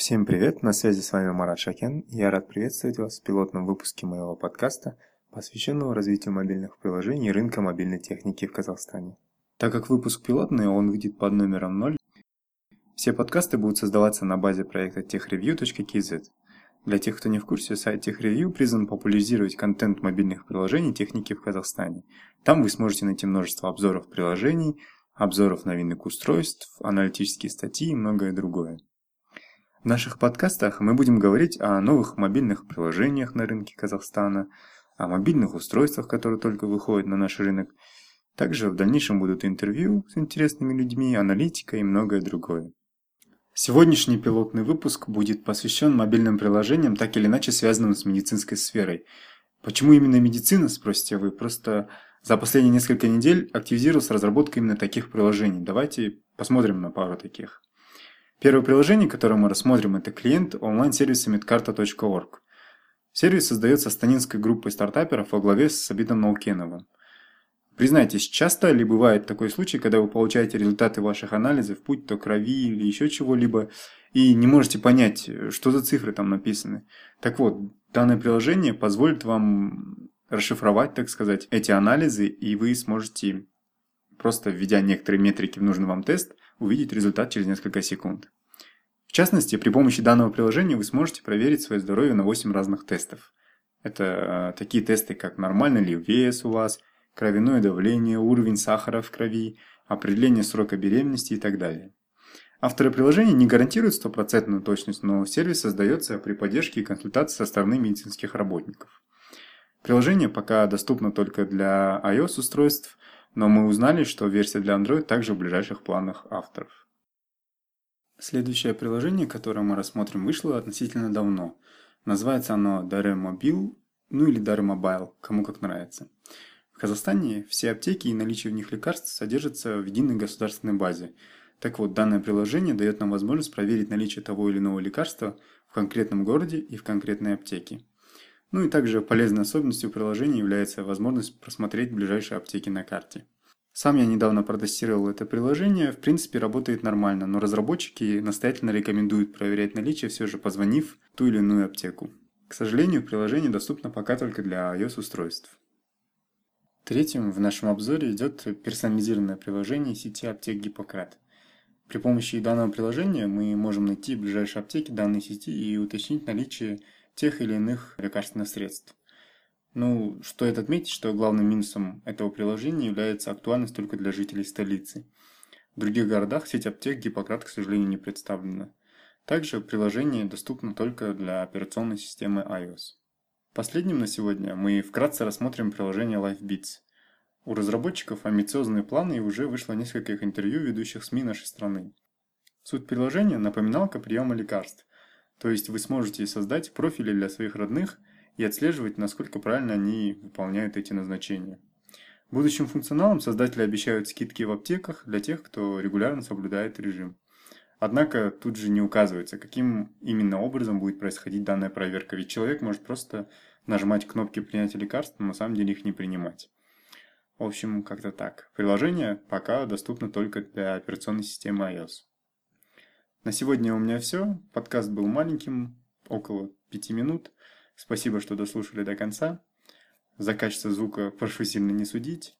Всем привет, на связи с вами Марат Шакен. Я рад приветствовать вас в пилотном выпуске моего подкаста, посвященного развитию мобильных приложений и рынка мобильной техники в Казахстане. Так как выпуск пилотный, он выйдет под номером 0, все подкасты будут создаваться на базе проекта techreview.kz. Для тех, кто не в курсе, сайт TechReview призван популяризировать контент мобильных приложений техники в Казахстане. Там вы сможете найти множество обзоров приложений, обзоров новинок устройств, аналитические статьи и многое другое. В наших подкастах мы будем говорить о новых мобильных приложениях на рынке Казахстана, о мобильных устройствах, которые только выходят на наш рынок. Также в дальнейшем будут интервью с интересными людьми, аналитика и многое другое. Сегодняшний пилотный выпуск будет посвящен мобильным приложениям, так или иначе связанным с медицинской сферой. Почему именно медицина, спросите вы? Просто за последние несколько недель активизировалась разработка именно таких приложений. Давайте посмотрим на пару таких. Первое приложение, которое мы рассмотрим, это клиент онлайн-сервиса medkarta.org. Сервис создается станинской группой стартаперов во главе с Сабитом Наукеновым. Признайтесь, часто ли бывает такой случай, когда вы получаете результаты ваших анализов, путь то крови или еще чего-либо, и не можете понять, что за цифры там написаны? Так вот, данное приложение позволит вам расшифровать, так сказать, эти анализы, и вы сможете, просто введя некоторые метрики в нужный вам тест, увидеть результат через несколько секунд. В частности, при помощи данного приложения вы сможете проверить свое здоровье на 8 разных тестов. Это э, такие тесты, как нормальный ли вес у вас, кровяное давление, уровень сахара в крови, определение срока беременности и так далее. Авторы приложения не гарантируют стопроцентную точность, но сервис создается при поддержке и консультации со стороны медицинских работников. Приложение пока доступно только для iOS-устройств, но мы узнали, что версия для Android также в ближайших планах авторов. Следующее приложение, которое мы рассмотрим, вышло относительно давно. Называется оно Dare Mobile, ну или Dare Mobile, кому как нравится. В Казахстане все аптеки и наличие в них лекарств содержатся в единой государственной базе. Так вот, данное приложение дает нам возможность проверить наличие того или иного лекарства в конкретном городе и в конкретной аптеке. Ну и также полезной особенностью приложения является возможность просмотреть ближайшие аптеки на карте. Сам я недавно протестировал это приложение, в принципе работает нормально, но разработчики настоятельно рекомендуют проверять наличие, все же позвонив в ту или иную аптеку. К сожалению, приложение доступно пока только для iOS-устройств. Третьим в нашем обзоре идет персонализированное приложение сети аптек Гиппократ. При помощи данного приложения мы можем найти ближайшие аптеки данной сети и уточнить наличие тех или иных лекарственных средств. Ну, стоит отметить, что главным минусом этого приложения является актуальность только для жителей столицы. В других городах сеть аптек Гиппократ, к сожалению, не представлена. Также приложение доступно только для операционной системы iOS. Последним на сегодня мы вкратце рассмотрим приложение LifeBeats. У разработчиков амбициозные планы и уже вышло несколько их интервью ведущих СМИ нашей страны. Суть приложения – напоминалка приема лекарств, то есть вы сможете создать профили для своих родных и отслеживать, насколько правильно они выполняют эти назначения. Будущим функционалом создатели обещают скидки в аптеках для тех, кто регулярно соблюдает режим. Однако тут же не указывается, каким именно образом будет происходить данная проверка, ведь человек может просто нажимать кнопки принятия лекарств, но на самом деле их не принимать. В общем, как-то так. Приложение пока доступно только для операционной системы iOS. На сегодня у меня все. Подкаст был маленьким, около пяти минут. Спасибо, что дослушали до конца. За качество звука прошу сильно не судить,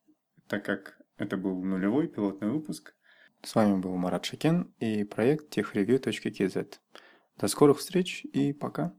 так как это был нулевой пилотный выпуск. С вами был Марат Шакен и проект techreview.kz. До скорых встреч и пока.